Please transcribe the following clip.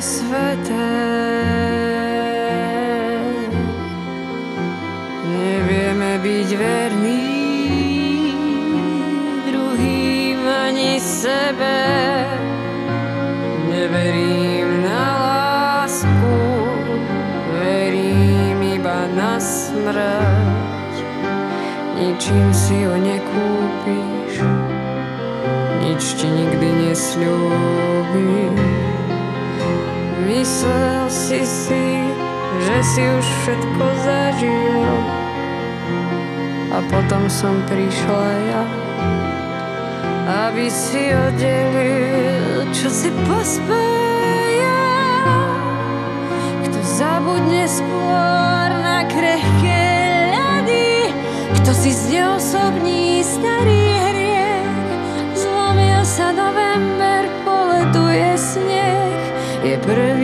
sveté. Nevieme byť verní druhým ani sebe. Neverím na lásku, verím iba na smrť. Ničím si ju nekúpiš, nič ti nikdy nesľúbim. Myslel si si, že si už všetko zažil a potom som prišla ja aby si oddelil, čo si pospája. Kto zabudne skôr na krehké ľady, kto si zneosobní starý hriech. Zlomil sa november, poletuje sneh, je prvý